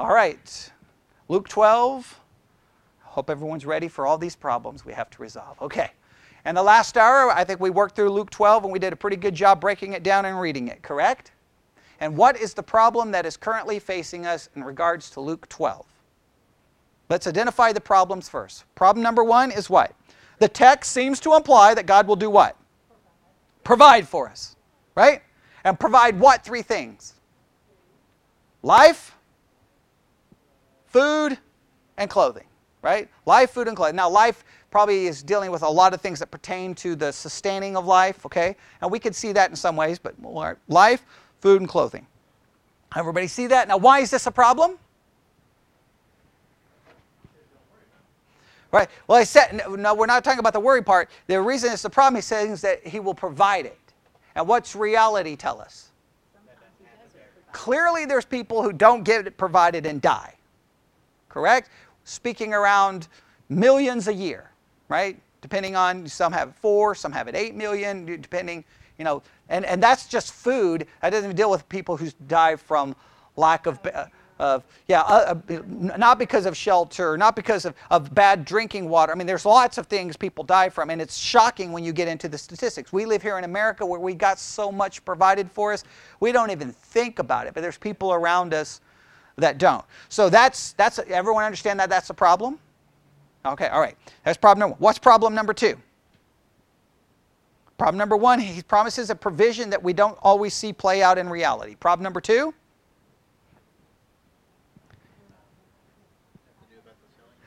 All right. Luke 12. Hope everyone's ready for all these problems we have to resolve. Okay. And the last hour, I think we worked through Luke 12 and we did a pretty good job breaking it down and reading it, correct? And what is the problem that is currently facing us in regards to Luke 12? Let's identify the problems first. Problem number one is what? The text seems to imply that God will do what? Provide for us, right? And provide what three things? Life, food, and clothing, right? Life, food, and clothing. Now, life probably is dealing with a lot of things that pertain to the sustaining of life, okay? And we could see that in some ways, but life, food, and clothing. Everybody see that? Now, why is this a problem? Right. Well, I said, no, we're not talking about the worry part. The reason it's the problem, he's saying, is that he will provide it. And what's reality tell us? Clearly, there's people who don't get it provided and die. Correct? Speaking around millions a year, right? Depending on, some have four, some have it eight million, depending, you know, and, and that's just food. That doesn't even deal with people who die from lack of, uh, of yeah, uh, uh, not because of shelter, not because of, of bad drinking water. I mean, there's lots of things people die from, and it's shocking when you get into the statistics. We live here in America where we got so much provided for us, we don't even think about it, but there's people around us that don't. So that's, that's everyone understand that that's a problem? Okay, all right. That's problem number one. What's problem number two? Problem number one, he promises a provision that we don't always see play out in reality. Problem number two?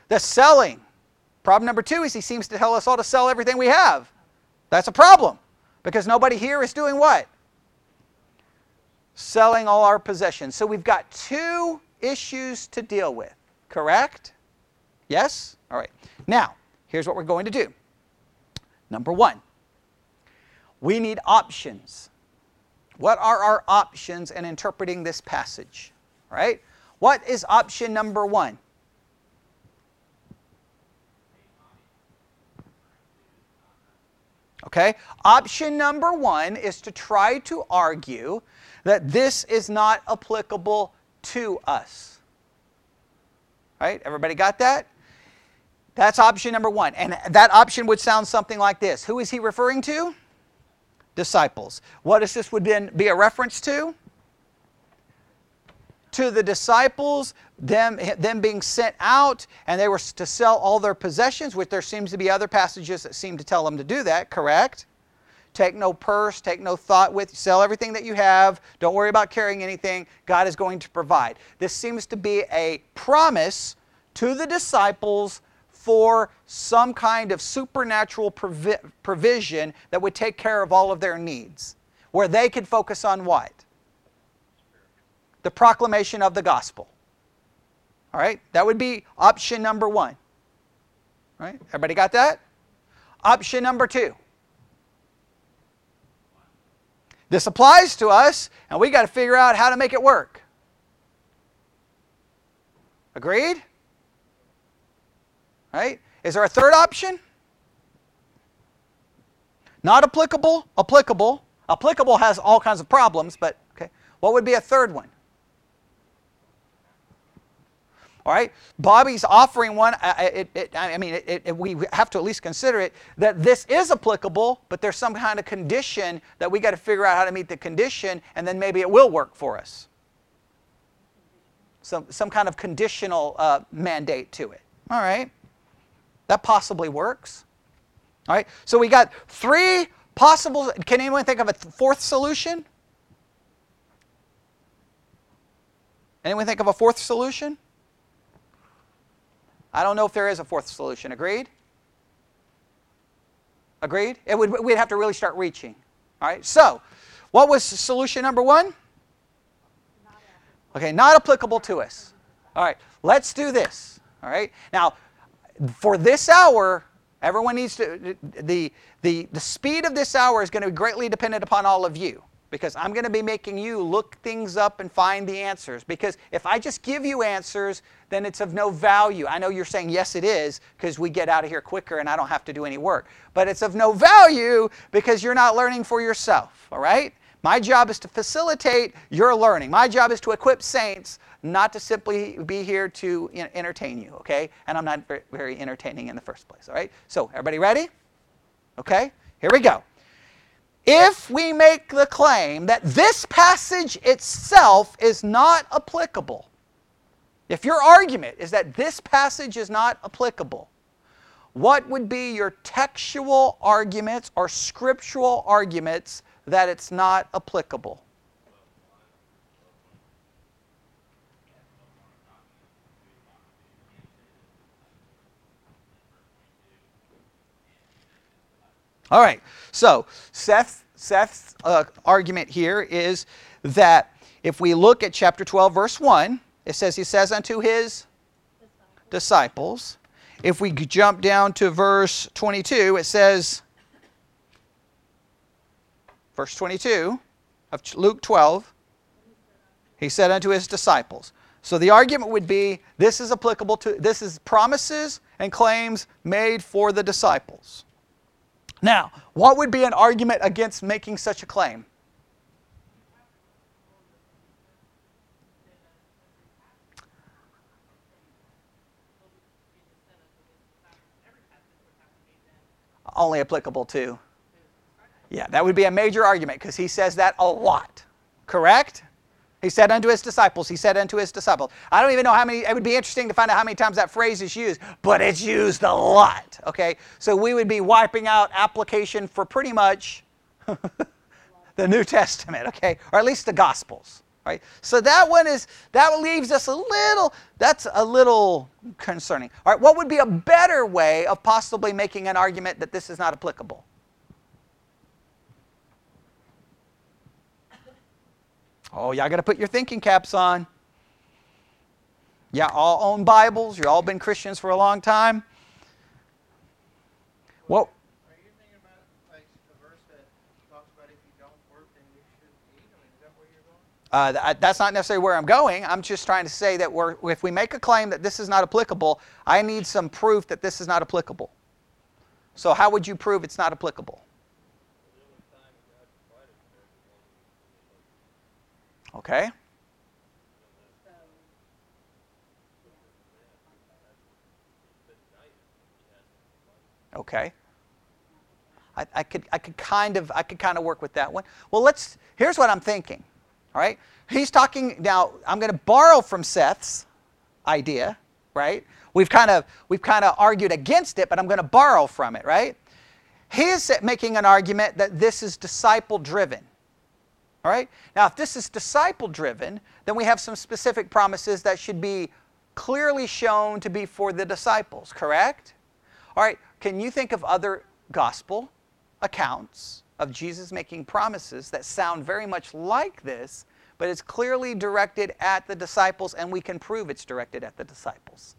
The selling. Problem number two is he seems to tell us all to sell everything we have. That's a problem because nobody here is doing what? Selling all our possessions. So we've got two issues to deal with, correct? Yes? All right. Now, here's what we're going to do. Number one, we need options. What are our options in interpreting this passage? Right? What is option number one? Okay? Option number one is to try to argue that this is not applicable to us. Right? Everybody got that? That's option number one. And that option would sound something like this Who is he referring to? disciples. What does this would then be a reference to? To the disciples, them, them being sent out, and they were to sell all their possessions, which there seems to be other passages that seem to tell them to do that, correct? Take no purse, take no thought with, you. sell everything that you have, don't worry about carrying anything. God is going to provide. This seems to be a promise to the disciples for some kind of supernatural provi- provision that would take care of all of their needs, where they could focus on what? The proclamation of the gospel. All right? That would be option number one. All right? Everybody got that? Option number two. This applies to us, and we got to figure out how to make it work. Agreed? Right? Is there a third option? Not applicable, applicable. Applicable has all kinds of problems, but okay. What would be a third one? All right, Bobby's offering one. It, it, I mean, it, we have to at least consider it that this is applicable, but there's some kind of condition that we got to figure out how to meet the condition, and then maybe it will work for us. Some, some kind of conditional uh, mandate to it. All right. That possibly works. All right, so we got three possible. Can anyone think of a fourth solution? Anyone think of a fourth solution? I don't know if there is a fourth solution. Agreed? Agreed? It would, we'd have to really start reaching. All right, so what was solution number one? Okay, not applicable to us. All right, let's do this. All right, now for this hour, everyone needs to, the, the, the speed of this hour is going to be greatly dependent upon all of you because I'm going to be making you look things up and find the answers. Because if I just give you answers, then it's of no value. I know you're saying, yes, it is, because we get out of here quicker and I don't have to do any work. But it's of no value because you're not learning for yourself, all right? My job is to facilitate your learning. My job is to equip saints, not to simply be here to entertain you, okay? And I'm not very entertaining in the first place, all right? So, everybody ready? Okay, here we go. If we make the claim that this passage itself is not applicable, if your argument is that this passage is not applicable, what would be your textual arguments or scriptural arguments that it's not applicable? All right. So Seth, Seth's uh, argument here is that if we look at chapter 12, verse 1, it says, He says unto His disciples. If we jump down to verse 22, it says, verse 22 of Luke 12, he said unto his disciples. So the argument would be this is applicable to, this is promises and claims made for the disciples. Now, what would be an argument against making such a claim? Only applicable to yeah, that would be a major argument because he says that a lot. Correct? He said unto his disciples, he said unto his disciples. I don't even know how many, it would be interesting to find out how many times that phrase is used, but it's used a lot. Okay? So we would be wiping out application for pretty much the New Testament, okay? Or at least the Gospels. Right? So that one is that leaves us a little that's a little concerning. All right, what would be a better way of possibly making an argument that this is not applicable? Oh, y'all got to put your thinking caps on. Yeah, all own Bibles. You've all been Christians for a long time. What? Are you thinking about like the verse that talks about if you don't work, then you should eat? I mean, is that where you're going? Uh, that's not necessarily where I'm going. I'm just trying to say that we're, if we make a claim that this is not applicable, I need some proof that this is not applicable. So, how would you prove it's not applicable? Okay? Okay. I, I, could I could kind of I could kind of work with that one. Well, let's here's what I'm thinking. All right? He's talking now I'm going to borrow from Seth's idea, right? We've kind of we've kind of argued against it, but I'm going to borrow from it, right? He is making an argument that this is disciple driven. All right? Now, if this is disciple driven, then we have some specific promises that should be clearly shown to be for the disciples, correct? All right, can you think of other gospel accounts of Jesus making promises that sound very much like this, but it's clearly directed at the disciples, and we can prove it's directed at the disciples?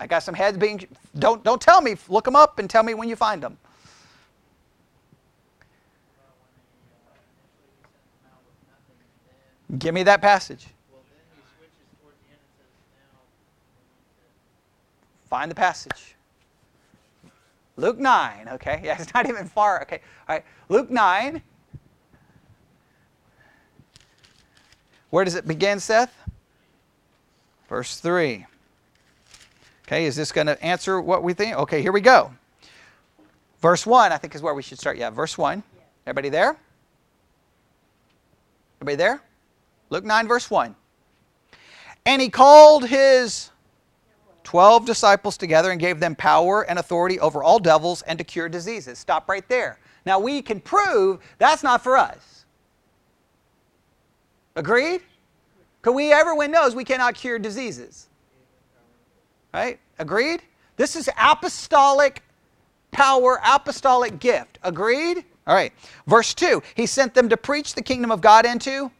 I got some heads being. Don't don't tell me. Look them up and tell me when you find them. Give me that passage. Find the passage. Luke 9, okay? Yeah, it's not even far, okay? All right, Luke 9. Where does it begin, Seth? Verse 3. Okay, is this going to answer what we think? Okay, here we go. Verse 1, I think, is where we should start. Yeah, verse 1. Everybody there? Everybody there? Luke 9, verse 1. And he called his 12 disciples together and gave them power and authority over all devils and to cure diseases. Stop right there. Now, we can prove that's not for us. Agreed? Because we, everyone knows we cannot cure diseases. Right? Agreed? This is apostolic power, apostolic gift. Agreed? All right. Verse 2 He sent them to preach the kingdom of God into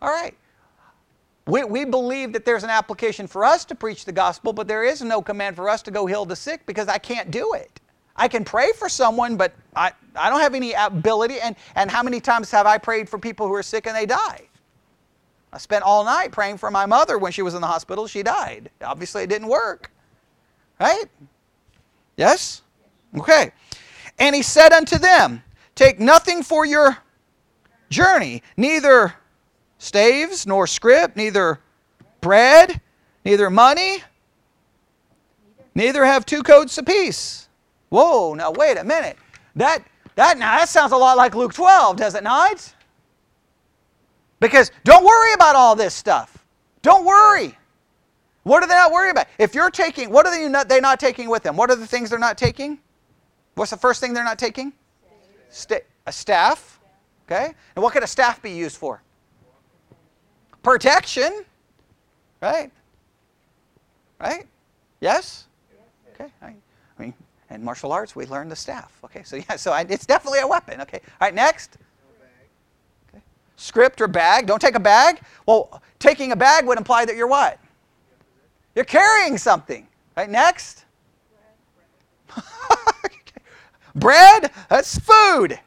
all right. We, we believe that there's an application for us to preach the gospel, but there is no command for us to go heal the sick because I can't do it. I can pray for someone, but I, I don't have any ability. And, and how many times have I prayed for people who are sick and they die? I spent all night praying for my mother when she was in the hospital. She died. Obviously, it didn't work. Right? Yes? Okay. And he said unto them, Take nothing for your journey, neither staves nor scrip, neither bread, neither money, neither have two coats apiece. Whoa, now wait a minute. That that now that sounds a lot like Luke 12, does it not? Because don't worry about all this stuff. Don't worry. What are they not worried about? If you're taking, what are they not, they not taking with them? What are the things they're not taking? What's the first thing they're not taking? Sta- a staff. Okay? And what could a staff be used for? Protection. Right? Right? Yes? Okay. I mean, in martial arts, we learn the staff. Okay, so yeah, so I, it's definitely a weapon. Okay. All right, next. Okay. Script or bag. Don't take a bag. Well, taking a bag would imply that you're what? You're carrying something. Right, next. Bread, that's food.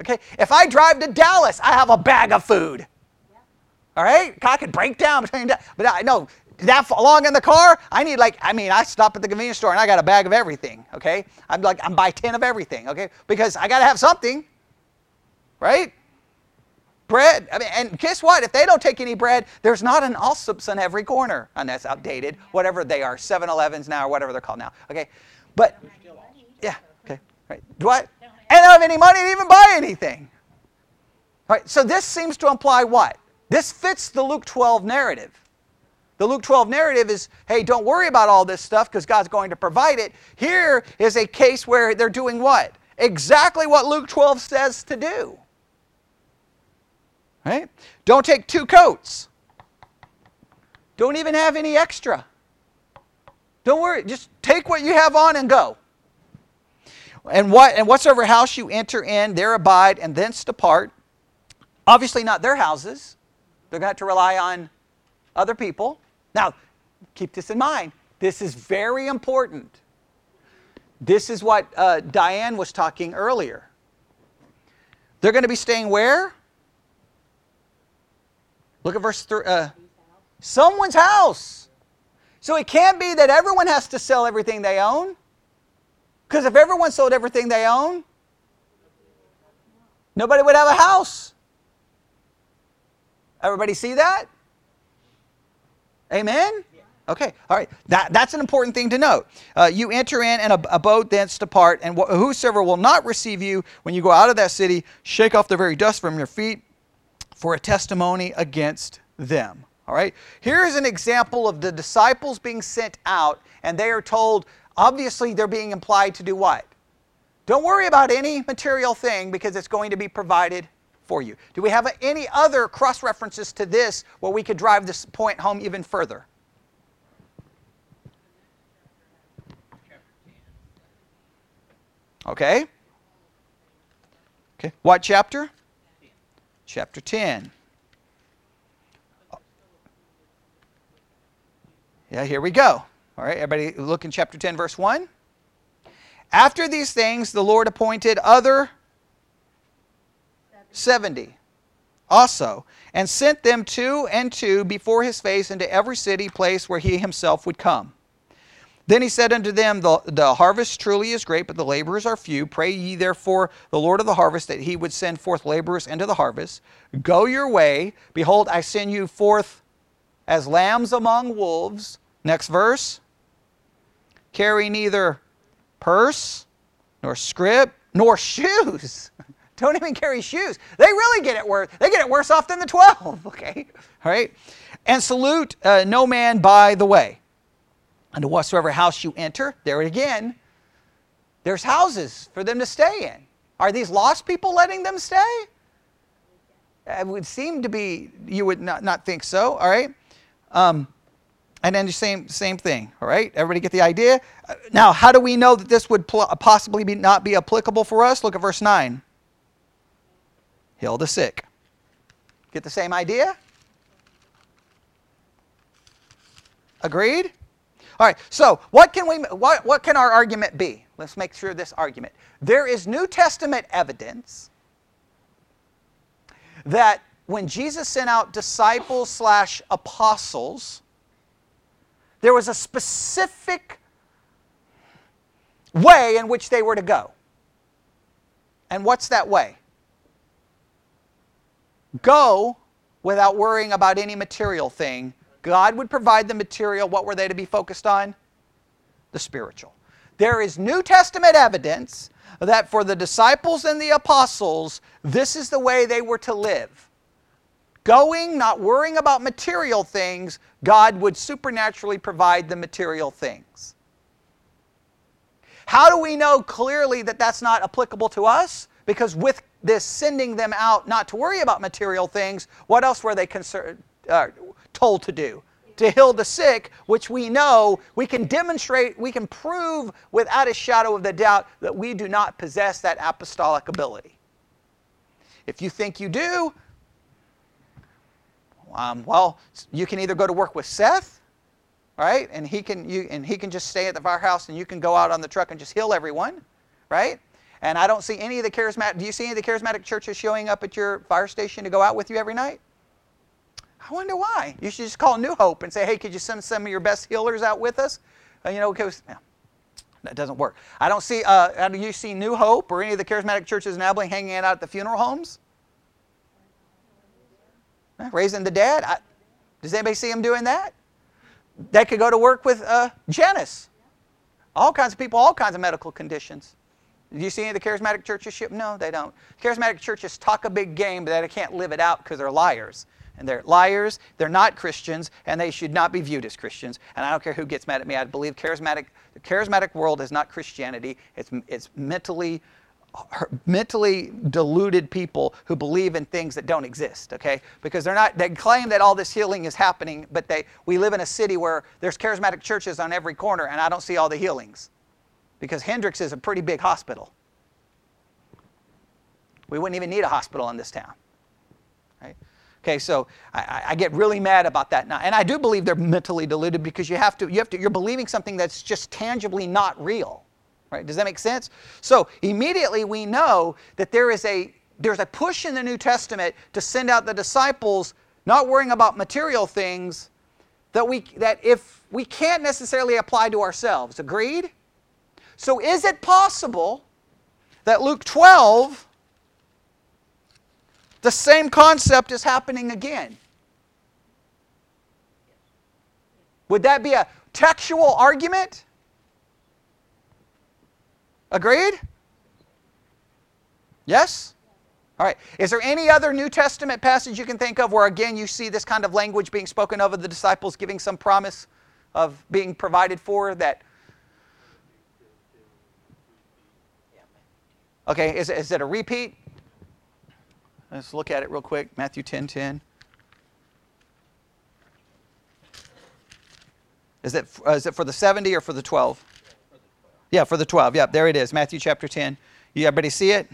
Okay, if I drive to Dallas, I have a bag of food. All right, I could break down but I know that long in the car, I need like, I mean, I stop at the convenience store and I got a bag of everything, okay? I'm like, I'm buy 10 of everything, okay? Because I got to have something, right? Bread, I mean, and guess what? If they don't take any bread, there's not an Allsups on every corner. And that's outdated, whatever they are, 7 Elevens now or whatever they're called now, okay? But, yeah, okay, right. What? And I don't have any money to even buy anything. All right, so this seems to imply what? This fits the Luke 12 narrative. The Luke 12 narrative is hey, don't worry about all this stuff because God's going to provide it. Here is a case where they're doing what? Exactly what Luke 12 says to do. Right? Don't take two coats. Don't even have any extra. Don't worry, just take what you have on and go. And what and whatsoever house you enter in, there abide, and thence depart. Obviously, not their houses. They're going to to rely on other people. Now, keep this in mind. This is very important. This is what uh, Diane was talking earlier. They're going to be staying where? Look at verse 3. Uh, someone's house. So it can't be that everyone has to sell everything they own. Because if everyone sold everything they own, nobody would have a house. Everybody see that? Amen? Okay, all right. That, that's an important thing to note. Uh, you enter in and abode thence depart, and wh- whosoever will not receive you when you go out of that city, shake off the very dust from your feet for a testimony against them. All right? Here is an example of the disciples being sent out, and they are told, obviously, they're being implied to do what? Don't worry about any material thing because it's going to be provided for you. Do we have any other cross references to this where we could drive this point home even further? Okay. Okay. What chapter? Chapter 10. Yeah, here we go. All right, everybody look in chapter 10, verse 1. After these things, the Lord appointed other 70 also, and sent them two and two before his face into every city place where he himself would come. Then he said unto them, the, the harvest truly is great, but the laborers are few. Pray ye therefore the Lord of the harvest that he would send forth laborers into the harvest. Go your way. Behold, I send you forth as lambs among wolves. Next verse. Carry neither purse, nor scrip, nor shoes. Don't even carry shoes. They really get it worse. They get it worse off than the 12, okay? All right? And salute uh, no man by the way. Unto whatsoever house you enter, there again, there's houses for them to stay in. Are these lost people letting them stay? It would seem to be, you would not, not think so, all right? Um, and then the same, same thing, all right? Everybody get the idea? Uh, now, how do we know that this would pl- possibly be, not be applicable for us? Look at verse 9 heal the sick. Get the same idea? Agreed? All right, so what can, we, what, what can our argument be? Let's make sure this argument. There is New Testament evidence that when Jesus sent out disciples slash apostles, there was a specific way in which they were to go. And what's that way? Go without worrying about any material thing. God would provide the material. What were they to be focused on? The spiritual. There is New Testament evidence that for the disciples and the apostles, this is the way they were to live. Going, not worrying about material things, God would supernaturally provide the material things. How do we know clearly that that's not applicable to us? Because with this sending them out not to worry about material things, what else were they concerned, uh, told to do? To heal the sick, which we know we can demonstrate, we can prove without a shadow of the doubt that we do not possess that apostolic ability. If you think you do, um, well, you can either go to work with Seth, right, and he can you and he can just stay at the firehouse, and you can go out on the truck and just heal everyone, right? And I don't see any of the charismatic. Do you see any of the charismatic churches showing up at your fire station to go out with you every night? I wonder why. You should just call New Hope and say, "Hey, could you send some of your best healers out with us?" Uh, you know, because that doesn't work. I don't see. Uh, do you see New Hope or any of the charismatic churches in Abilene hanging out at the funeral homes? Raising the dead. I, does anybody see them doing that? They could go to work with uh, Janice. All kinds of people, all kinds of medical conditions. Do you see any of the charismatic churches ship? No, they don't. Charismatic churches talk a big game, but they can't live it out because they're liars. And they're liars, they're not Christians, and they should not be viewed as Christians. And I don't care who gets mad at me. I believe charismatic, the charismatic world is not Christianity. It's, it's mentally, uh, mentally deluded people who believe in things that don't exist, okay? Because they're not, they claim that all this healing is happening, but they, we live in a city where there's charismatic churches on every corner, and I don't see all the healings because Hendricks is a pretty big hospital. We wouldn't even need a hospital in this town. Right? Okay, so I, I, get really mad about that now, and I do believe they're mentally deluded because you have to, you have to, you're believing something that's just tangibly not real. Right? Does that make sense? So immediately we know that there is a there's a push in the New Testament to send out the disciples, not worrying about material things, that we that if we can't necessarily apply to ourselves. Agreed? So, is it possible that Luke 12, the same concept is happening again? Would that be a textual argument? Agreed? Yes? All right. Is there any other New Testament passage you can think of where, again, you see this kind of language being spoken of of the disciples giving some promise of being provided for that Okay, is, is it a repeat? Let's look at it real quick. Matthew 10 10. Is it, uh, is it for the 70 or for the 12? Yeah, for the 12. Yeah, there it is. Matthew chapter 10. You everybody see it?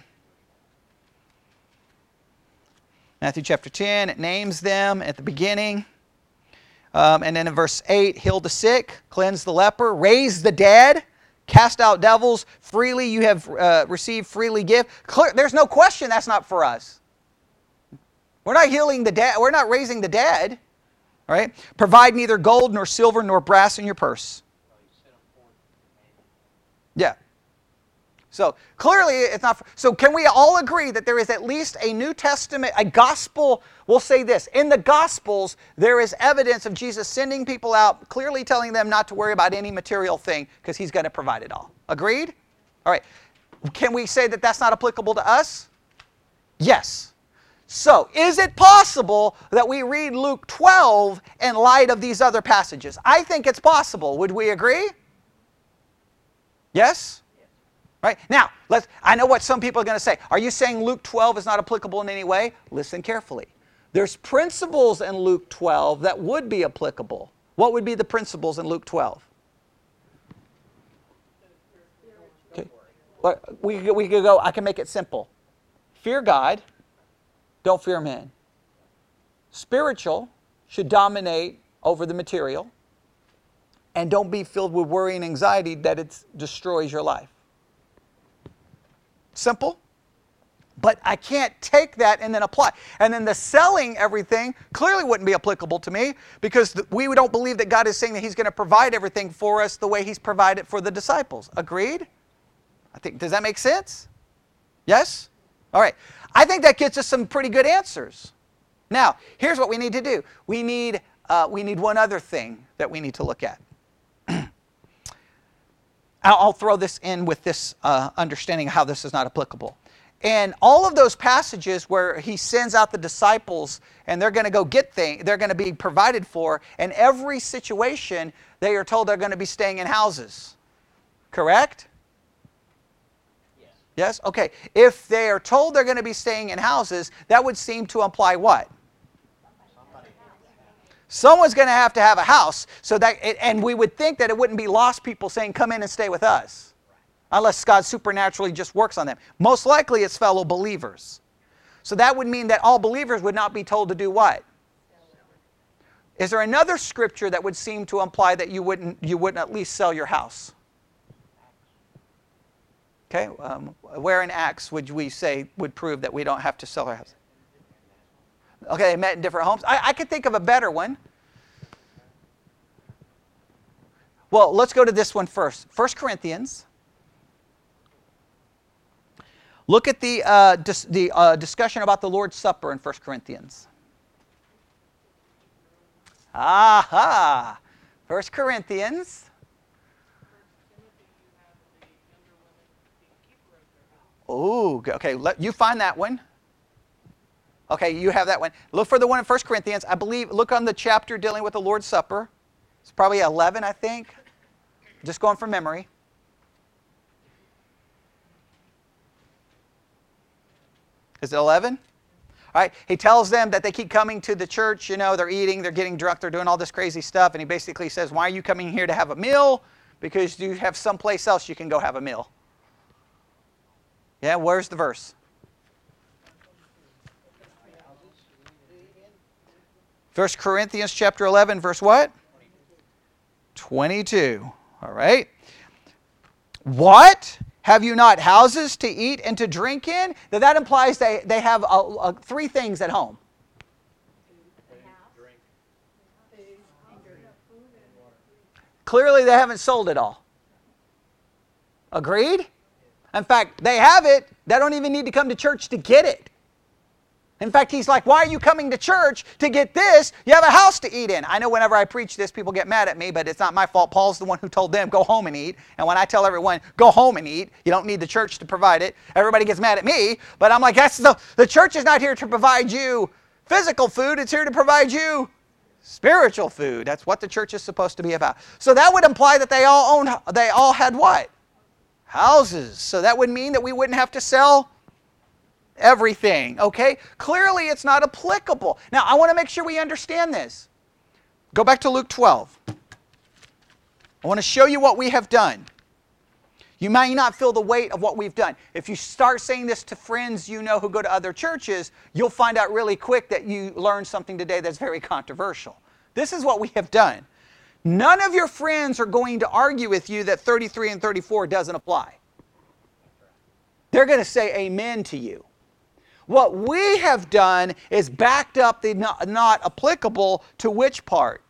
Matthew chapter 10, it names them at the beginning. Um, and then in verse 8, heal the sick, cleanse the leper, raise the dead cast out devils freely. You have uh, received freely give Clear, there's no question that's not for us. We're not healing the dead. We're not raising the dead right? Provide neither gold nor silver nor brass in your purse yeah so clearly it's not. So can we all agree that there is at least a New Testament, a gospel? We'll say this in the Gospels, there is evidence of Jesus sending people out, clearly telling them not to worry about any material thing because he's going to provide it all. Agreed? All right. Can we say that that's not applicable to us? Yes. So, is it possible that we read Luke 12 in light of these other passages? I think it's possible. Would we agree? Yes? Right? Now, let's, I know what some people are going to say. Are you saying Luke 12 is not applicable in any way? Listen carefully. There's principles in Luke 12 that would be applicable. What would be the principles in Luke 12? Okay. We, we could go, I can make it simple. Fear God, don't fear men. Spiritual should dominate over the material. And don't be filled with worry and anxiety that it destroys your life. Simple. But I can't take that and then apply. And then the selling everything clearly wouldn't be applicable to me because we don't believe that God is saying that He's going to provide everything for us the way He's provided for the disciples. Agreed? I think, does that make sense? Yes? All right. I think that gets us some pretty good answers. Now, here's what we need to do. We need, uh, we need one other thing that we need to look at. I'll throw this in with this uh, understanding of how this is not applicable. And all of those passages where he sends out the disciples and they're going to go get things, they're going to be provided for, and every situation they are told they're going to be staying in houses. Correct? Yes. Yes? Okay. If they are told they're going to be staying in houses, that would seem to imply what? Someone's going to have to have a house. So that, and we would think that it wouldn't be lost people saying, "Come in and stay with us," unless God supernaturally just works on them. Most likely, it's fellow believers. So that would mean that all believers would not be told to do what? Is there another scripture that would seem to imply that you wouldn't you wouldn't at least sell your house? Okay, um, where in Acts would we say would prove that we don't have to sell our house? Okay, they met in different homes. I, I could think of a better one. Well, let's go to this one first. 1 Corinthians. Look at the, uh, dis- the uh, discussion about the Lord's Supper in 1 Corinthians. Aha! 1 Corinthians. Oh, okay. Let you find that one. Okay, you have that one. Look for the one in 1 Corinthians. I believe, look on the chapter dealing with the Lord's Supper. It's probably 11, I think. Just going from memory. Is it 11? All right, he tells them that they keep coming to the church. You know, they're eating, they're getting drunk, they're doing all this crazy stuff. And he basically says, Why are you coming here to have a meal? Because you have someplace else you can go have a meal. Yeah, where's the verse? 1 Corinthians chapter 11, verse what? 22. All right. What? Have you not houses to eat and to drink in? That that implies they, they have three things at home. Clearly, they haven't sold it all. Agreed? In fact, they have it. They don't even need to come to church to get it. In fact, he's like, Why are you coming to church to get this? You have a house to eat in. I know whenever I preach this, people get mad at me, but it's not my fault. Paul's the one who told them, Go home and eat. And when I tell everyone, Go home and eat, you don't need the church to provide it, everybody gets mad at me. But I'm like, That's the, the church is not here to provide you physical food, it's here to provide you spiritual food. That's what the church is supposed to be about. So that would imply that they all owned, they all had what? Houses. So that would mean that we wouldn't have to sell everything, okay? Clearly, it's not applicable. Now, I want to make sure we understand this. Go back to Luke 12. I want to show you what we have done. You may not feel the weight of what we've done. If you start saying this to friends you know who go to other churches, you'll find out really quick that you learned something today that's very controversial. This is what we have done. None of your friends are going to argue with you that 33 and 34 doesn't apply. They're going to say amen to you. What we have done is backed up the not, not applicable to which part?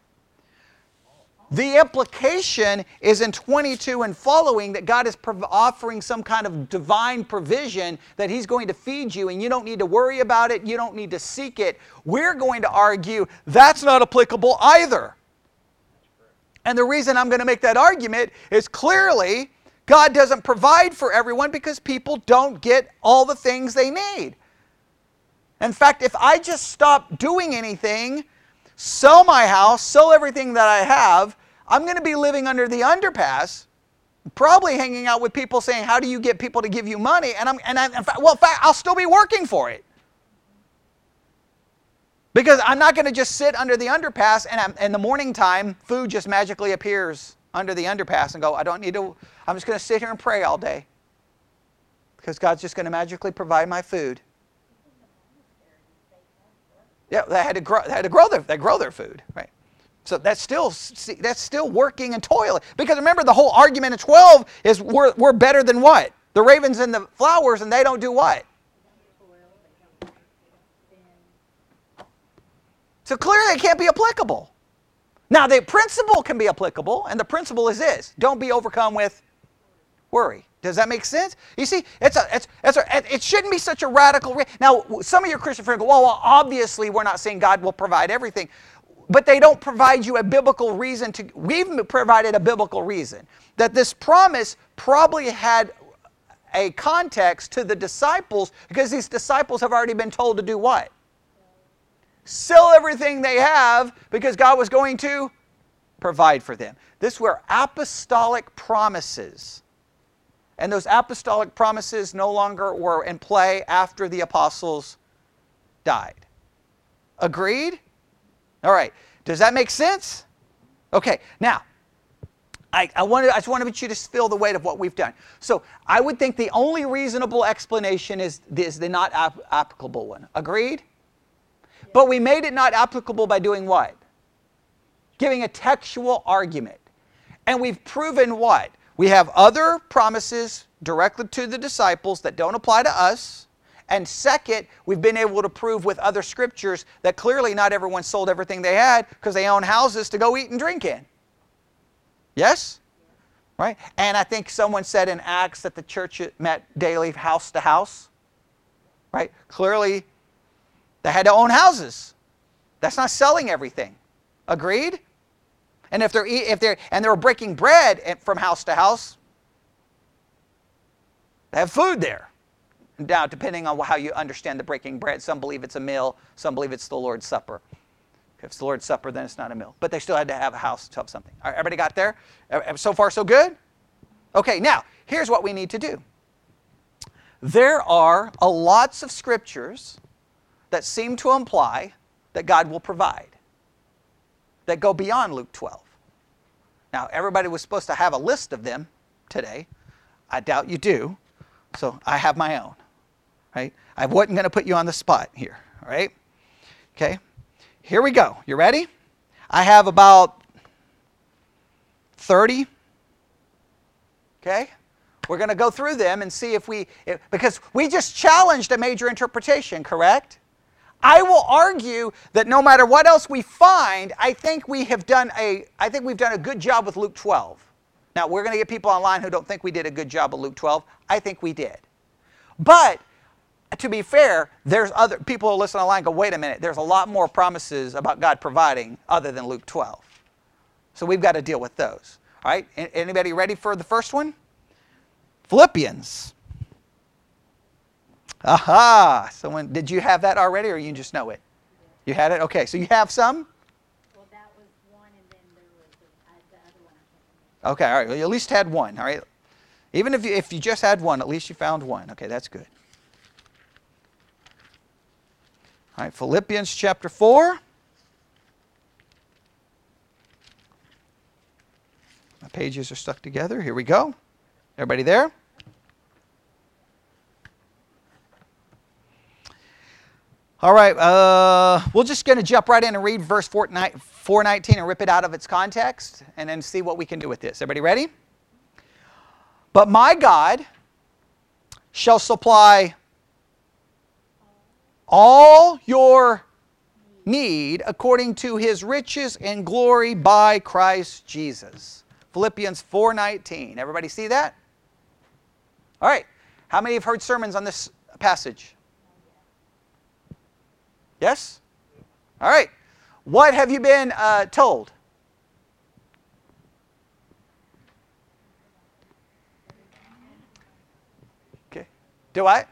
The implication is in 22 and following that God is offering some kind of divine provision that He's going to feed you, and you don't need to worry about it, you don't need to seek it. We're going to argue that's not applicable either. And the reason I'm going to make that argument is clearly God doesn't provide for everyone because people don't get all the things they need. In fact, if I just stop doing anything, sell my house, sell everything that I have, I'm going to be living under the underpass, probably hanging out with people saying, "How do you get people to give you money?" And I'm and I, in fact, well, in fact, I'll still be working for it. Because I'm not going to just sit under the underpass and I'm, in the morning time, food just magically appears under the underpass and go, I don't need to, I'm just going to sit here and pray all day. Because God's just going to magically provide my food. Yeah, they had to grow, they had to grow their, they grow their food, right? So that's still that's still working and toiling. Because remember, the whole argument of 12 is we're, we're better than what? The ravens and the flowers, and they don't do what? So clearly it can't be applicable. Now the principle can be applicable, and the principle is this don't be overcome with worry. Does that make sense? You see, it's a, it's, it's a, it shouldn't be such a radical. Re- now, some of your Christian friends go, well, well, obviously we're not saying God will provide everything, but they don't provide you a biblical reason to. We've provided a biblical reason that this promise probably had a context to the disciples because these disciples have already been told to do what? Sell everything they have because God was going to provide for them. This were apostolic promises. And those apostolic promises no longer were in play after the apostles died. Agreed? All right. Does that make sense? Okay. Now, I, I, wanted, I just want you to feel the weight of what we've done. So I would think the only reasonable explanation is, is the not ap- applicable one. Agreed? But we made it not applicable by doing what? Giving a textual argument. And we've proven what? We have other promises directly to the disciples that don't apply to us. And second, we've been able to prove with other scriptures that clearly not everyone sold everything they had because they own houses to go eat and drink in. Yes? Right? And I think someone said in Acts that the church met daily house to house. Right? Clearly, they had to own houses. That's not selling everything. Agreed? And if they're if they're and they're breaking bread from house to house, they have food there. Now, depending on how you understand the breaking bread, some believe it's a meal, some believe it's the Lord's Supper. If it's the Lord's Supper, then it's not a meal. But they still had to have a house to have something. All right, everybody got there? So far, so good? Okay, now, here's what we need to do. There are a lots of scriptures that seem to imply that God will provide that go beyond Luke 12. Now, everybody was supposed to have a list of them today. I doubt you do. So I have my own. Right? I wasn't going to put you on the spot here. Right? Okay? Here we go. You ready? I have about 30. Okay? We're going to go through them and see if we, if, because we just challenged a major interpretation, correct? I will argue that no matter what else we find, I think we have done a I think we've done a good job with Luke 12. Now, we're going to get people online who don't think we did a good job of Luke 12. I think we did. But to be fair, there's other people who listen online go, wait a minute, there's a lot more promises about God providing other than Luke 12. So we've got to deal with those. All right? Anybody ready for the first one? Philippians Aha! Someone, did you have that already, or you just know it? You had it. Okay, so you have some. Well, that was one, and then there was the, uh, other one. Okay, all right. Well, you at least had one. All right. Even if you, if you just had one, at least you found one. Okay, that's good. All right, Philippians chapter 4. My pages are stuck together. Here we go. Everybody there? All right, uh, we're just going to jump right in and read verse 419 and rip it out of its context and then see what we can do with this. Everybody ready? But my God shall supply all your need according to his riches and glory by Christ Jesus. Philippians 4:19. Everybody see that? All right. How many have heard sermons on this passage? Yes? All right. What have you been uh, told? Okay. Do what?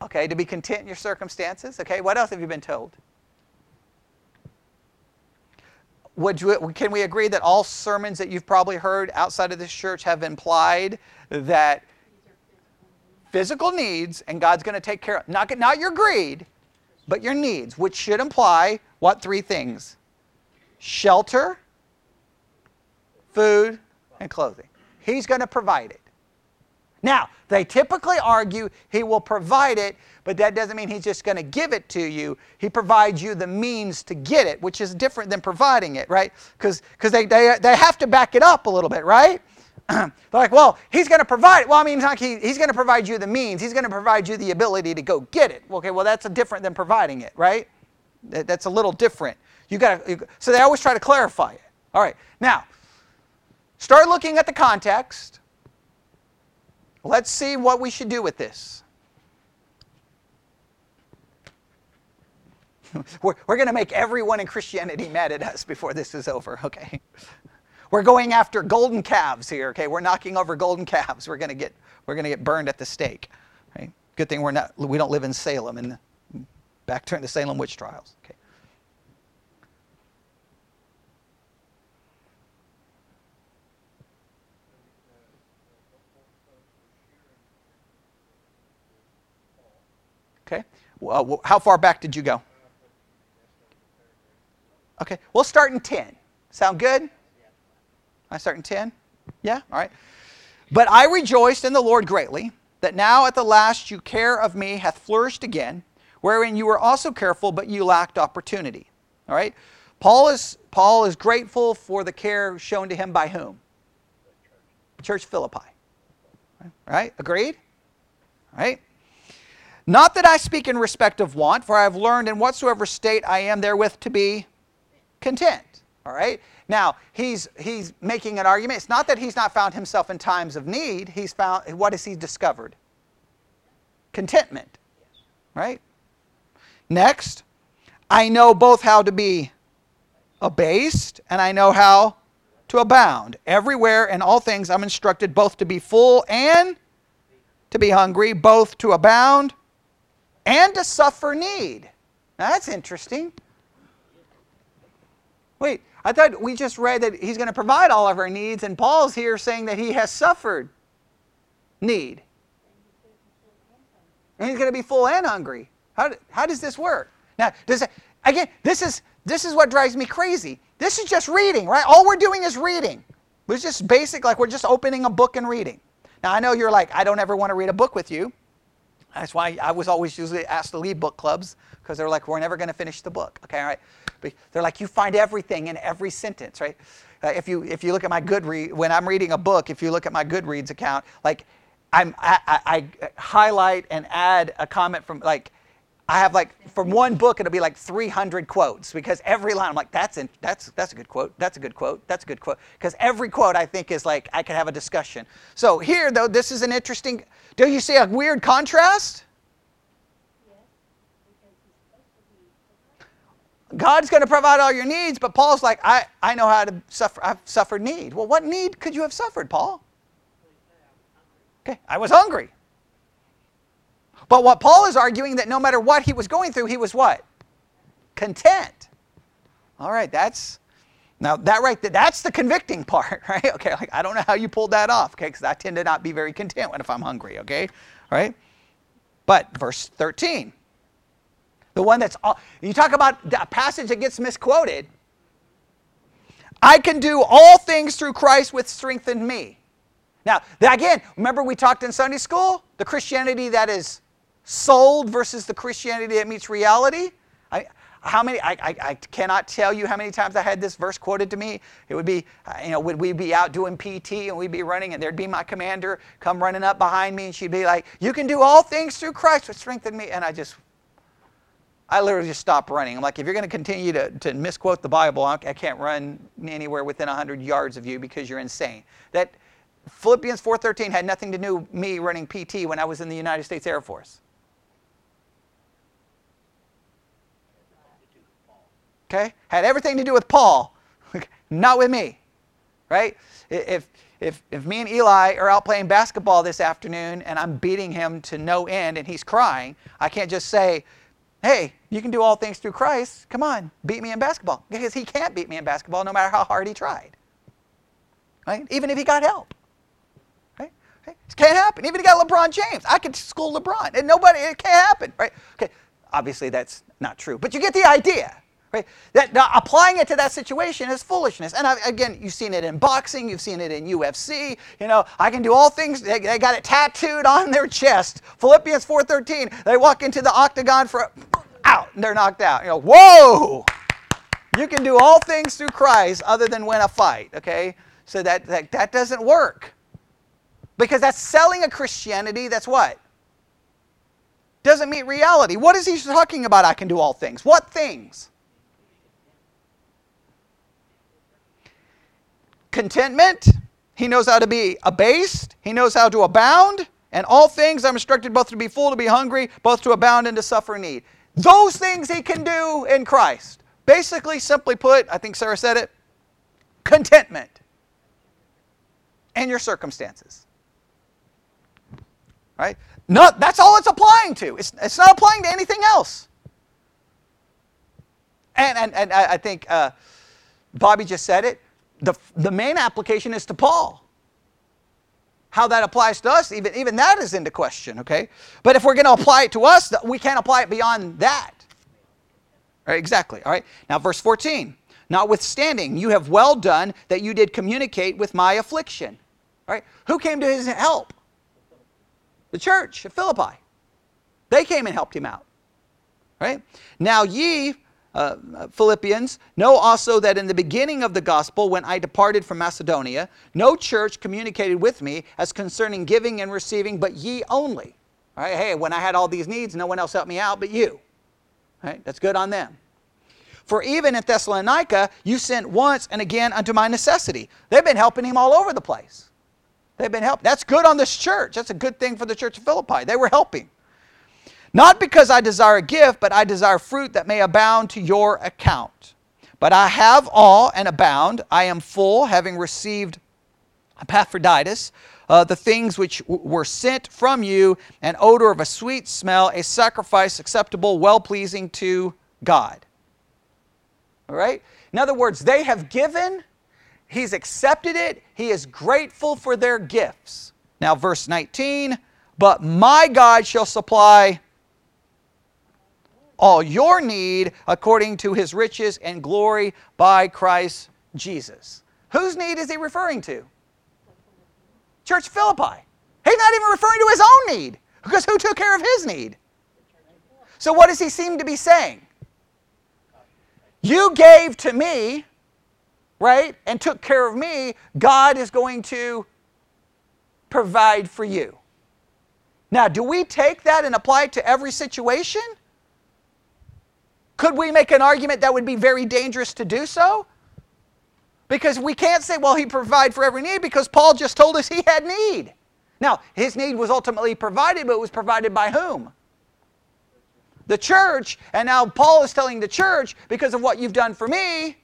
Okay, to be content in your circumstances. Okay, what else have you been told? Would you, can we agree that all sermons that you've probably heard outside of this church have implied that physical needs, and God's going to take care of not, not your greed, but your needs, which should imply what three things? Shelter, food, and clothing. He's going to provide it. Now, they typically argue he will provide it, but that doesn't mean he's just going to give it to you. He provides you the means to get it, which is different than providing it, right? Because they, they, they have to back it up a little bit, right? they're like, well, he's going to provide. Well, I mean, like he, he's going to provide you the means. He's going to provide you the ability to go get it. Okay, well, that's different than providing it, right? That, that's a little different. You got to. So they always try to clarify it. All right. Now, start looking at the context. let's see what we should do with this. we're we're going to make everyone in Christianity mad at us before this is over, okay? We're going after golden calves here, okay? We're knocking over golden calves. We're going to get we're going to get burned at the stake. Good thing we're not we don't live in Salem and back during the Salem witch trials, okay? Okay. Well, how far back did you go? Okay. We'll start in 10. Sound good? I start in 10? Yeah? All right. But I rejoiced in the Lord greatly that now at the last you care of me hath flourished again, wherein you were also careful, but you lacked opportunity. All right? Paul is, Paul is grateful for the care shown to him by whom? Church Philippi. Right? Agreed? All right? Not that I speak in respect of want, for I have learned in whatsoever state I am therewith to be content. All right? Now, he's, he's making an argument. It's not that he's not found himself in times of need. He's found, what has he discovered? Contentment. Right? Next, I know both how to be abased and I know how to abound. Everywhere in all things I'm instructed both to be full and to be hungry, both to abound and to suffer need. Now that's interesting. Wait, I thought we just read that he's going to provide all of our needs, and Paul's here saying that he has suffered need. And he's going to be full and hungry. How, how does this work? Now, does it, again, this is, this is what drives me crazy. This is just reading, right? All we're doing is reading. It's just basic, like we're just opening a book and reading. Now, I know you're like, I don't ever want to read a book with you. That's why I was always usually asked to leave book clubs because they're like, we're never going to finish the book. Okay, all right. They're like, you find everything in every sentence, right? Uh, if you if you look at my Goodreads, when I'm reading a book, if you look at my Goodreads account, like I'm I, I, I highlight and add a comment from like I have like from one book it'll be like 300 quotes because every line I'm like that's in, that's that's a good quote that's a good quote that's a good quote because every quote I think is like I could have a discussion. So here though this is an interesting. Do you see a weird contrast? God's going to provide all your needs, but Paul's like, I, I know how to suffer. I've suffered need. Well, what need could you have suffered, Paul? Okay, I was hungry. But what Paul is arguing that no matter what he was going through, he was what? Content. All right, that's now that right that's the convicting part, right? Okay, like I don't know how you pulled that off, okay? Because I tend to not be very content when if I'm hungry, okay? All right? But verse 13. The one that's, all, you talk about a passage that gets misquoted. I can do all things through Christ which strengthened me. Now, again, remember we talked in Sunday school? The Christianity that is sold versus the Christianity that meets reality. I, how many, I, I, I, cannot tell you how many times I had this verse quoted to me. It would be, uh, you know, would we be out doing PT and we'd be running and there'd be my commander come running up behind me and she'd be like, You can do all things through Christ which strengthened me. And I just I literally just stopped running. I'm like, if you're going to continue to, misquote the Bible, I can't run anywhere within 100 yards of you because you're insane. That Philippians 4:13 had nothing to do with me running PT when I was in the United States Air Force. Okay? Had everything to do with Paul, not with me. Right? If if, if me and Eli are out playing basketball this afternoon and I'm beating him to no end and he's crying, I can't just say, hey, you can do all things through Christ. Come on, beat me in basketball. Because he can't beat me in basketball no matter how hard he tried. Right? Even if he got help. Right? It can't happen. Even if he got LeBron James. I could school LeBron. And nobody, it can't happen. Right? Okay. Obviously that's not true. But you get the idea. Right? That, now, applying it to that situation is foolishness. And I, again, you've seen it in boxing, you've seen it in UFC. You know, I can do all things. They, they got it tattooed on their chest. Philippians 4:13. They walk into the octagon for out, and they're knocked out. You know, whoa! You can do all things through Christ other than win a fight. Okay, so that that, that doesn't work because that's selling a Christianity that's what doesn't meet reality. What is he talking about? I can do all things. What things? Contentment. He knows how to be abased. He knows how to abound. And all things I'm instructed both to be full, to be hungry, both to abound and to suffer need. Those things he can do in Christ. Basically, simply put, I think Sarah said it contentment and your circumstances. Right? Not, that's all it's applying to. It's, it's not applying to anything else. And, and, and I, I think uh, Bobby just said it. The, the main application is to Paul. How that applies to us, even, even that is into question, okay? But if we're going to apply it to us, we can't apply it beyond that. Right, exactly. All right. Now, verse 14. Notwithstanding, you have well done that you did communicate with my affliction. All right. Who came to his help? The church at Philippi. They came and helped him out. Right? Now, ye, uh, Philippians, know also that in the beginning of the gospel, when I departed from Macedonia, no church communicated with me as concerning giving and receiving, but ye only. All right? Hey, when I had all these needs, no one else helped me out but you. Right? That's good on them. For even at Thessalonica, you sent once and again unto my necessity. They've been helping him all over the place. They've been helping. That's good on this church. That's a good thing for the church of Philippi. They were helping. Not because I desire a gift, but I desire fruit that may abound to your account. But I have all and abound. I am full, having received Epaphroditus, uh, the things which w- were sent from you, an odor of a sweet smell, a sacrifice acceptable, well pleasing to God. All right? In other words, they have given, he's accepted it, he is grateful for their gifts. Now, verse 19, but my God shall supply all your need according to his riches and glory by Christ Jesus. Whose need is he referring to? Church Philippi. He's not even referring to his own need because who took care of his need? So, what does he seem to be saying? You gave to me, right, and took care of me. God is going to provide for you. Now, do we take that and apply it to every situation? Could we make an argument that would be very dangerous to do so? Because we can't say, well, he provided for every need because Paul just told us he had need. Now, his need was ultimately provided, but it was provided by whom? The church. And now Paul is telling the church, because of what you've done for me,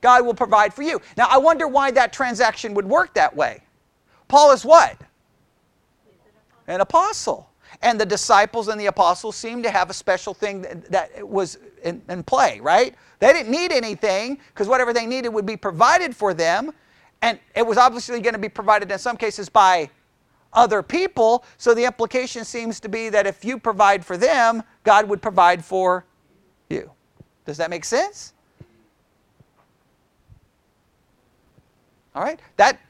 God will provide for you. Now, I wonder why that transaction would work that way. Paul is what? An apostle. And the disciples and the apostles seem to have a special thing that, that was in, in play, right? They didn't need anything because whatever they needed would be provided for them. And it was obviously going to be provided in some cases by other people. So the implication seems to be that if you provide for them, God would provide for you. Does that make sense? All right? That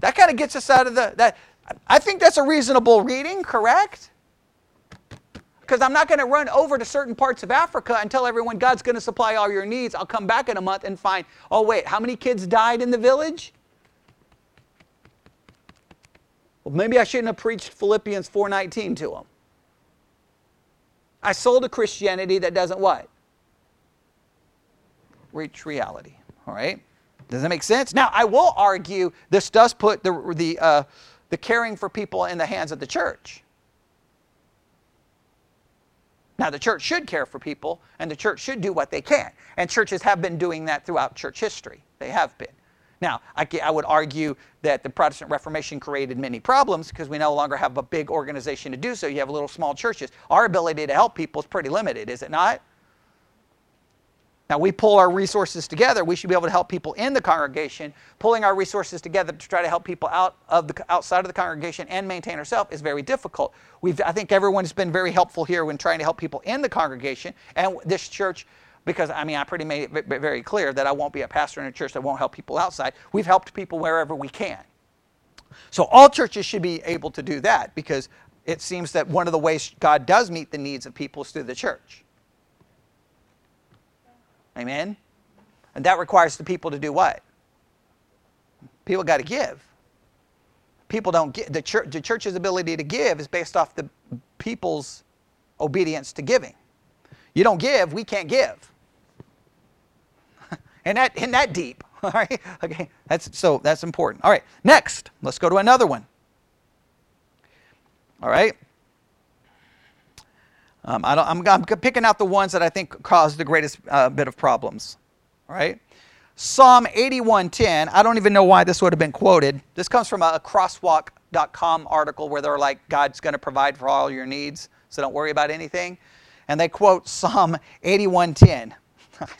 that kind of gets us out of the that I think that's a reasonable reading, correct? Because I'm not going to run over to certain parts of Africa and tell everyone God's going to supply all your needs. I'll come back in a month and find, oh, wait, how many kids died in the village? Well, maybe I shouldn't have preached Philippians 4:19 to them. I sold a Christianity that doesn't what? Reach reality. All right? Does that make sense? Now, I will argue this does put the, the, uh, the caring for people in the hands of the church. Now, the church should care for people, and the church should do what they can. And churches have been doing that throughout church history. They have been. Now, I, I would argue that the Protestant Reformation created many problems because we no longer have a big organization to do so. You have little small churches. Our ability to help people is pretty limited, is it not? Now, we pull our resources together. We should be able to help people in the congregation. Pulling our resources together to try to help people out of the, outside of the congregation and maintain ourselves is very difficult. We've, I think everyone's been very helpful here when trying to help people in the congregation. And this church, because I mean, I pretty made it very clear that I won't be a pastor in a church that won't help people outside. We've helped people wherever we can. So all churches should be able to do that because it seems that one of the ways God does meet the needs of people is through the church. Amen? And that requires the people to do what? People got to give. People don't get the church the church's ability to give is based off the people's obedience to giving. You don't give, we can't give. and that in that deep. All right. Okay. That's so that's important. All right. Next, let's go to another one. All right? Um, I I'm, I'm picking out the ones that I think cause the greatest uh, bit of problems. All right? Psalm 81:10. I don't even know why this would have been quoted. This comes from a, a crosswalk.com article where they're like, God's going to provide for all your needs, so don't worry about anything. And they quote Psalm 81:10.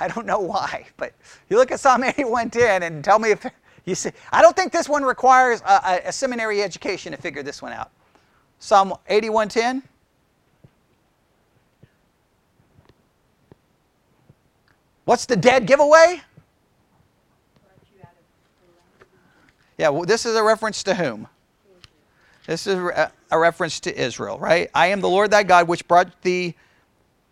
I don't know why, but you look at Psalm 81:10 and tell me if you see. I don't think this one requires a, a, a seminary education to figure this one out. Psalm 81:10. What's the dead giveaway? Yeah, well, this is a reference to whom? This is a, reference to Israel, right? I am the Lord thy God, which brought thee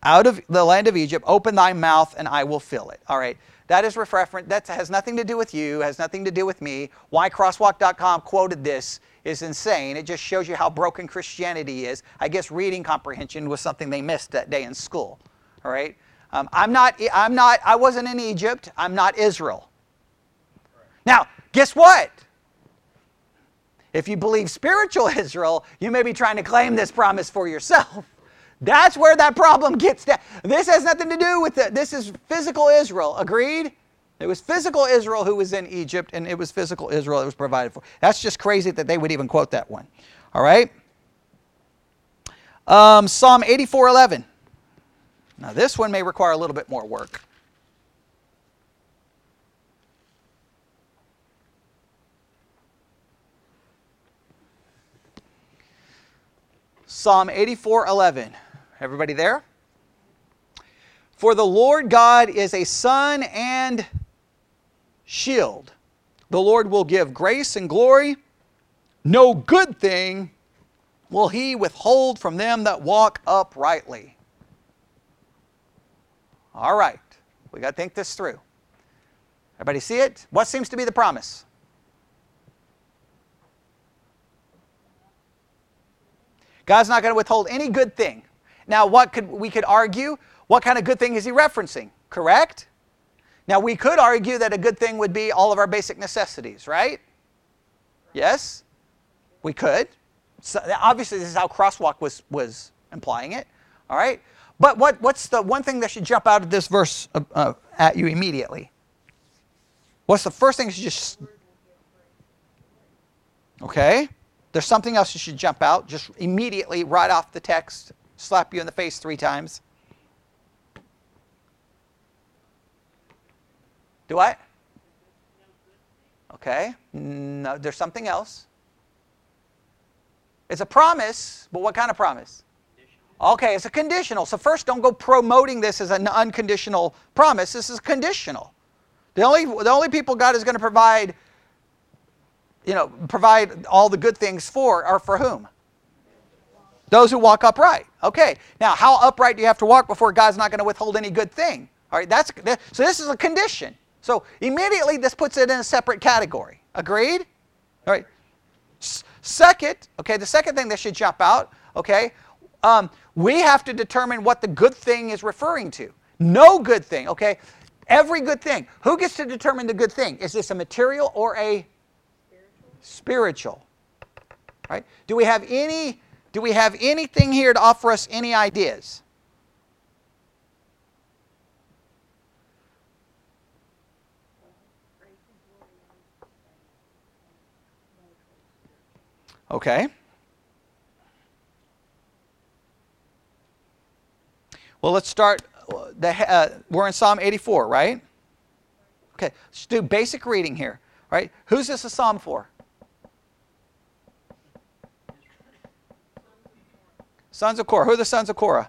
out of the land of Egypt. Open thy mouth, and I will fill it. All right. That is reference. That has nothing to do with you. Has nothing to do with me. Why crosswalk.com quoted this is insane. It just shows you how broken Christianity is. I guess reading comprehension was something they missed that day in school. All right. Um, I'm not. I'm not. I wasn't in Egypt. I'm not Israel. Now, guess what? If you believe spiritual Israel, you may be trying to claim this promise for yourself. That's where that problem gets down. This has nothing to do with it. This is physical Israel. Agreed? It was physical Israel who was in Egypt, and it was physical Israel that was provided for. That's just crazy that they would even quote that one. All right? Um, Psalm 84:11. Now, this one may require a little bit more work. Psalm 84:11. Everybody there? For the Lord God is a sun and shield. The Lord will give grace and glory. No good thing will he withhold from them that walk uprightly. All right, we got to think this through. Everybody see it? What seems to be the promise? God's not going to withhold any good thing. Now, what could we could argue? What kind of good thing is he referencing? Correct? Now, we could argue that a good thing would be all of our basic necessities, right? Yes? We could. So, obviously, this is how Crosswalk was, was implying it. All right? But what, what's the one thing that should jump out of this verse uh, uh, at you immediately? What's the first thing that should just. Okay? There's something else that should jump out just immediately right off the text, slap you in the face three times. Do I? Okay. No, there's something else. It's a promise, but what kind of promise? Okay, it's a conditional. So first, don't go promoting this as an unconditional promise. This is conditional. The only, the only people God is going to provide, you know, provide all the good things for are for whom? Those who walk upright. Okay. Now, how upright do you have to walk before God's not going to withhold any good thing? All right. That's so. This is a condition. So immediately, this puts it in a separate category. Agreed? All right. S- second, okay. The second thing that should jump out. Okay. Um, we have to determine what the good thing is referring to. No good thing. Okay. Every good thing. Who gets to determine the good thing? Is this a material or a spiritual? spiritual. Right? Do we have any do we have anything here to offer us any ideas? Okay. Well, let's start. The, uh, we're in Psalm 84, right? Okay, let's do basic reading here, right? Who's this a psalm for? Sons of Korah. Who are the sons of Korah?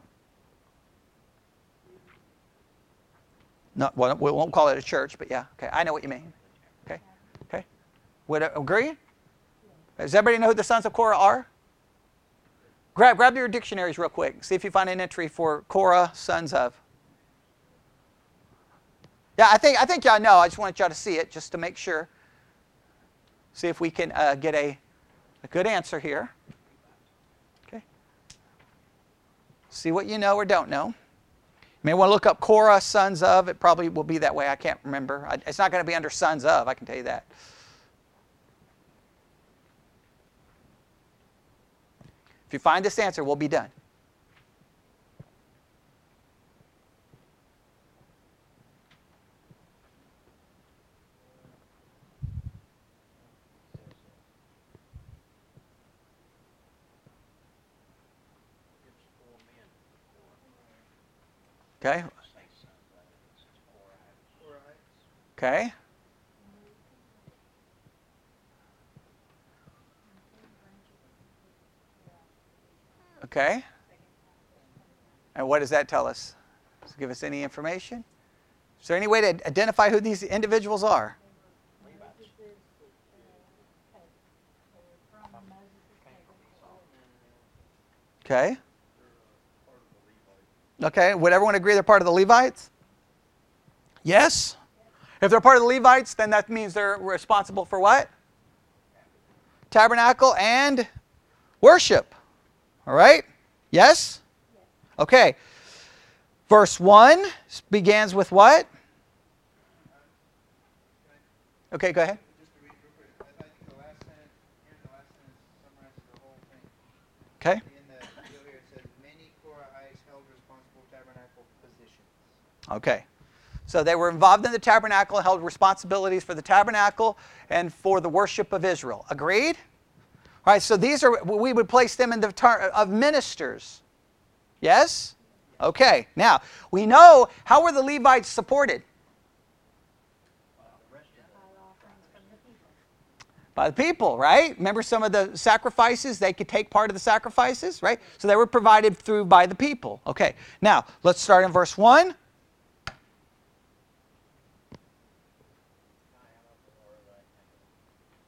No, well, we won't call it a church, but yeah. Okay, I know what you mean. Okay, okay. Would agree? Does everybody know who the sons of Korah are? Grab, grab your dictionaries real quick. See if you find an entry for Korah, sons of. Yeah, I think I think y'all know. I just wanted y'all to see it just to make sure. See if we can uh, get a, a good answer here. Okay. See what you know or don't know. You may want to look up Korah, sons of. It probably will be that way. I can't remember. It's not going to be under sons of. I can tell you that. If you find this answer, we'll be done. Okay. Okay. Okay. And what does that tell us? Does it give us any information? Is there any way to identify who these individuals are? Okay. Okay. Would everyone agree they're part of the Levites? Yes? If they're part of the Levites, then that means they're responsible for what? Tabernacle and worship. All right? Yes? Okay. Verse 1 begins with what? Okay, go ahead. Okay. Okay. So they were involved in the tabernacle, held responsibilities for the tabernacle and for the worship of Israel. Agreed? All right, so these are, we would place them in the tar- of ministers. Yes? Okay. Now, we know how were the Levites supported? By the people, right? Remember some of the sacrifices? They could take part of the sacrifices, right? So they were provided through by the people. Okay. Now, let's start in verse 1.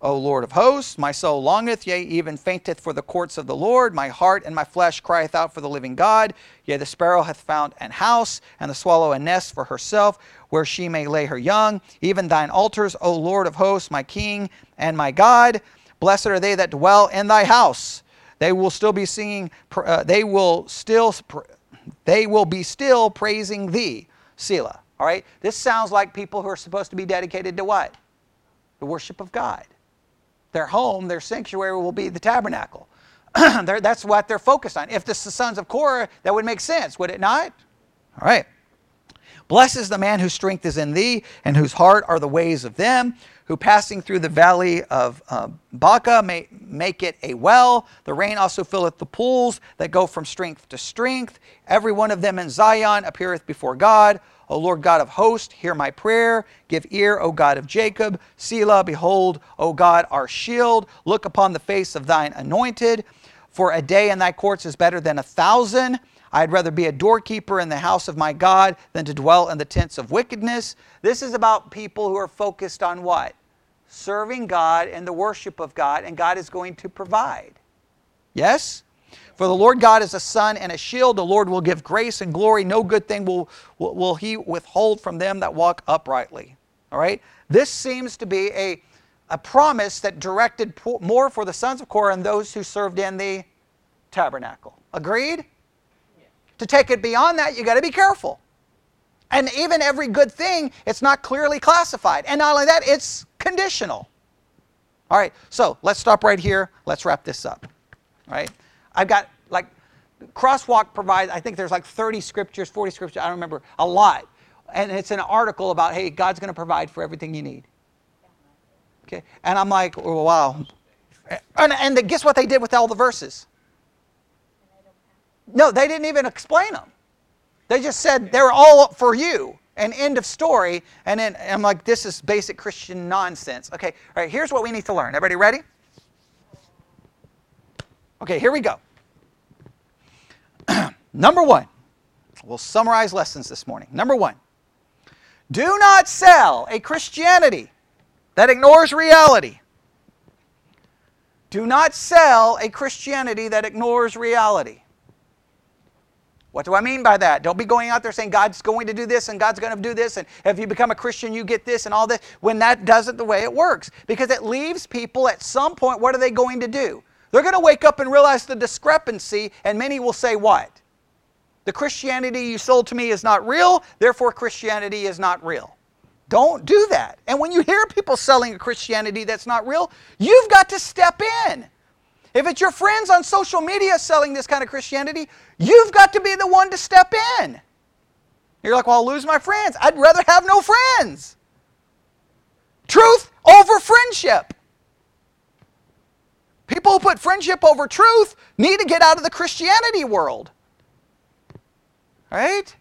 O Lord of hosts, my soul longeth, yea, even fainteth for the courts of the Lord. My heart and my flesh crieth out for the living God. Yea, the sparrow hath found an house, and the swallow a nest for herself, where she may lay her young. Even thine altars, O Lord of hosts, my King and my God. Blessed are they that dwell in thy house. They will still be singing. Uh, they will still. They will be still praising thee, Selah. All right. This sounds like people who are supposed to be dedicated to what? The worship of God their home, their sanctuary will be the tabernacle. That's what they're focused on. If this is the sons of Korah, that would make sense, would it not? All right. Blessed is the man whose strength is in thee, and whose heart are the ways of them, who passing through the valley of uh, Baca may make it a well. The rain also filleth the pools that go from strength to strength. Every one of them in Zion appeareth before God. O Lord God of hosts, hear my prayer. Give ear, O God of Jacob. Selah, behold, O God, our shield. Look upon the face of thine anointed. For a day in thy courts is better than a thousand. I'd rather be a doorkeeper in the house of my God than to dwell in the tents of wickedness. This is about people who are focused on what? Serving God and the worship of God, and God is going to provide. Yes? For the Lord God is a sun and a shield. The Lord will give grace and glory. No good thing will, will, will he withhold from them that walk uprightly. All right? This seems to be a, a promise that directed more for the sons of Korah and those who served in the tabernacle. Agreed? To take it beyond that, you got to be careful. And even every good thing, it's not clearly classified. And not only that, it's conditional. All right, so let's stop right here. Let's wrap this up. All right, I've got like Crosswalk provides, I think there's like 30 scriptures, 40 scriptures, I don't remember, a lot. And it's an article about, hey, God's going to provide for everything you need. Okay, and I'm like, oh, wow. And, and guess what they did with all the verses? No, they didn't even explain them. They just said they're all for you. An end of story. And then I'm like, this is basic Christian nonsense. Okay, all right, here's what we need to learn. Everybody ready? Okay, here we go. Number one, we'll summarize lessons this morning. Number one, do not sell a Christianity that ignores reality. Do not sell a Christianity that ignores reality. What do I mean by that? Don't be going out there saying God's going to do this and God's going to do this, and if you become a Christian, you get this and all this, when that doesn't the way it works. Because it leaves people at some point, what are they going to do? They're going to wake up and realize the discrepancy, and many will say, What? The Christianity you sold to me is not real, therefore Christianity is not real. Don't do that. And when you hear people selling a Christianity that's not real, you've got to step in. If it's your friends on social media selling this kind of Christianity, you've got to be the one to step in. You're like, well, I'll lose my friends. I'd rather have no friends. Truth over friendship. People who put friendship over truth need to get out of the Christianity world. Right?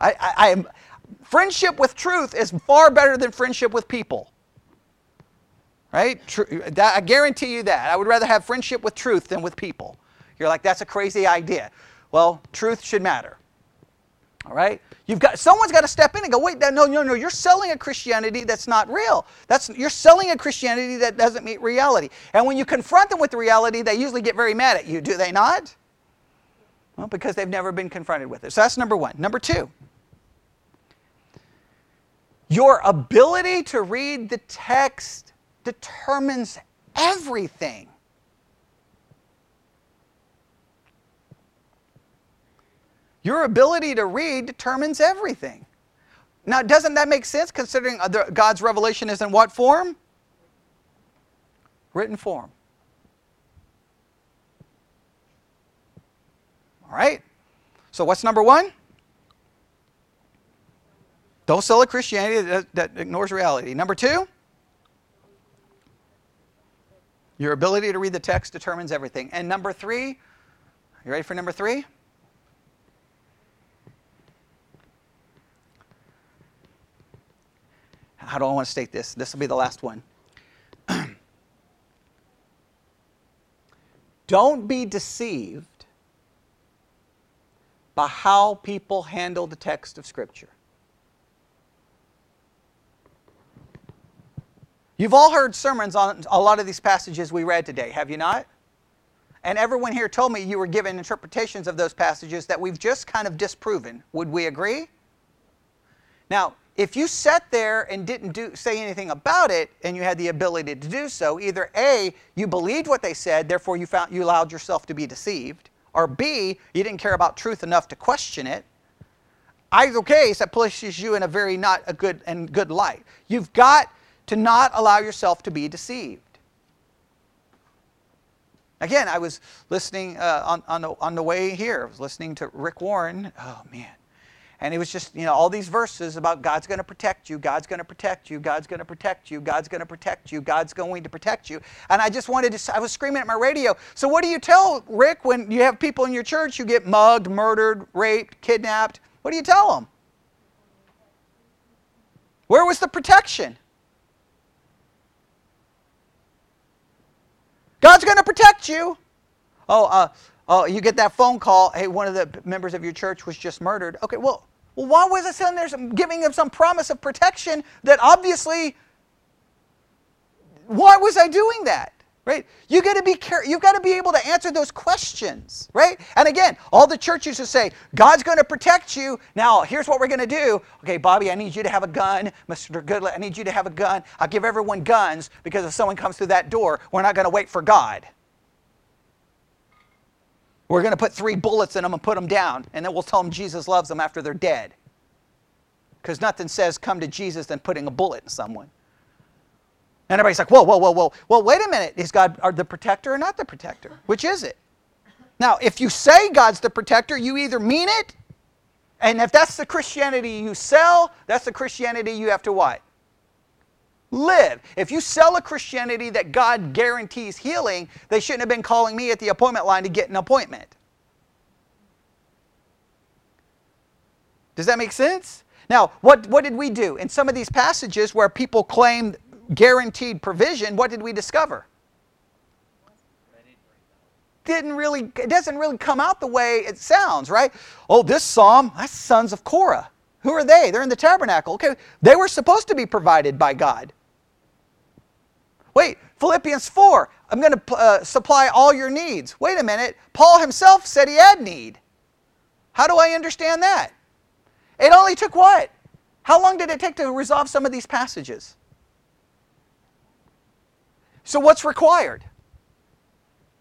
I, I, am, friendship with truth is far better than friendship with people. Right? That, I guarantee you that. I would rather have friendship with truth than with people. You're like, that's a crazy idea. Well, truth should matter. All right? You've got someone's got to step in and go, wait, no, no, no, you're selling a Christianity that's not real. That's you're selling a Christianity that doesn't meet reality. And when you confront them with the reality, they usually get very mad at you, do they not? Well, because they've never been confronted with it. So that's number one. Number two, your ability to read the text determines everything. Your ability to read determines everything. Now, doesn't that make sense considering God's revelation is in what form? Written form. All right? So, what's number one? Don't sell a Christianity that, that ignores reality. Number two, your ability to read the text determines everything. And number three, you ready for number three? How do I want to state this? This will be the last one. Don't be deceived by how people handle the text of Scripture. You've all heard sermons on a lot of these passages we read today, have you not? And everyone here told me you were given interpretations of those passages that we've just kind of disproven. Would we agree? Now, if you sat there and didn't do, say anything about it and you had the ability to do so, either A, you believed what they said, therefore you, found, you allowed yourself to be deceived, or B, you didn't care about truth enough to question it. Either case, that places you in a very not a good and good light. You've got to not allow yourself to be deceived. Again, I was listening uh, on, on, the, on the way here, I was listening to Rick Warren. Oh, man. And it was just, you know, all these verses about God's going to protect you, God's going to protect you, God's going to protect you, God's going to protect you, God's going to protect you. And I just wanted to, I was screaming at my radio. So, what do you tell Rick when you have people in your church who get mugged, murdered, raped, kidnapped? What do you tell them? Where was the protection? God's going to protect you. Oh, uh, oh, you get that phone call. Hey, one of the members of your church was just murdered. Okay, well, well, why was I sitting there giving him some promise of protection that obviously, why was I doing that? Right? You got to be care- you've got to be able to answer those questions, right? And again, all the churches who say God's going to protect you. Now, here's what we're going to do. Okay, Bobby, I need you to have a gun. Mr. Goodlett, I need you to have a gun. I'll give everyone guns because if someone comes through that door, we're not going to wait for God. We're going to put three bullets in them and put them down, and then we'll tell them Jesus loves them after they're dead. Because nothing says come to Jesus than putting a bullet in someone. And everybody's like, whoa, whoa, whoa, whoa. Well, wait a minute. Is God the protector or not the protector? Which is it? Now, if you say God's the protector, you either mean it, and if that's the Christianity you sell, that's the Christianity you have to what? Live. If you sell a Christianity that God guarantees healing, they shouldn't have been calling me at the appointment line to get an appointment. Does that make sense? Now, what, what did we do? In some of these passages where people claimed guaranteed provision, what did we discover? Didn't really, it doesn't really come out the way it sounds, right? Oh, this psalm, that's sons of Korah. Who are they? They're in the tabernacle. Okay, they were supposed to be provided by God. Wait, Philippians 4, I'm going to uh, supply all your needs. Wait a minute, Paul himself said he had need. How do I understand that? It only took what? How long did it take to resolve some of these passages? So, what's required?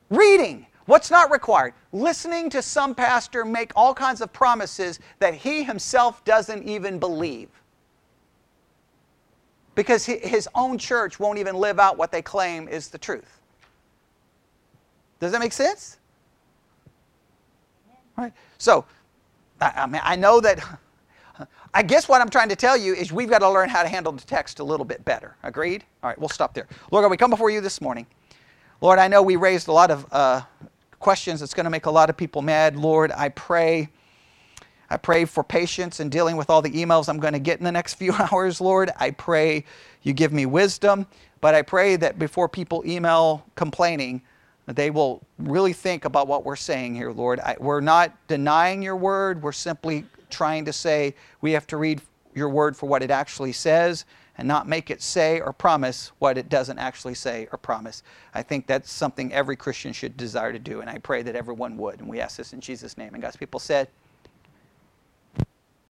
Reading. What's not required? Listening to some pastor make all kinds of promises that he himself doesn't even believe because his own church won't even live out what they claim is the truth. Does that make sense? Right. So, I, mean, I know that. I guess what I'm trying to tell you is we've got to learn how to handle the text a little bit better. Agreed? All right, we'll stop there. Lord we come before you this morning. Lord, I know we raised a lot of uh, questions that's going to make a lot of people mad. Lord, I pray. I pray for patience in dealing with all the emails I'm going to get in the next few hours, Lord. I pray you give me wisdom, but I pray that before people email complaining, they will really think about what we're saying here, Lord. I, we're not denying your word, we're simply trying to say we have to read your word for what it actually says and not make it say or promise what it doesn't actually say or promise. I think that's something every Christian should desire to do, and I pray that everyone would. And we ask this in Jesus' name. And God's people said,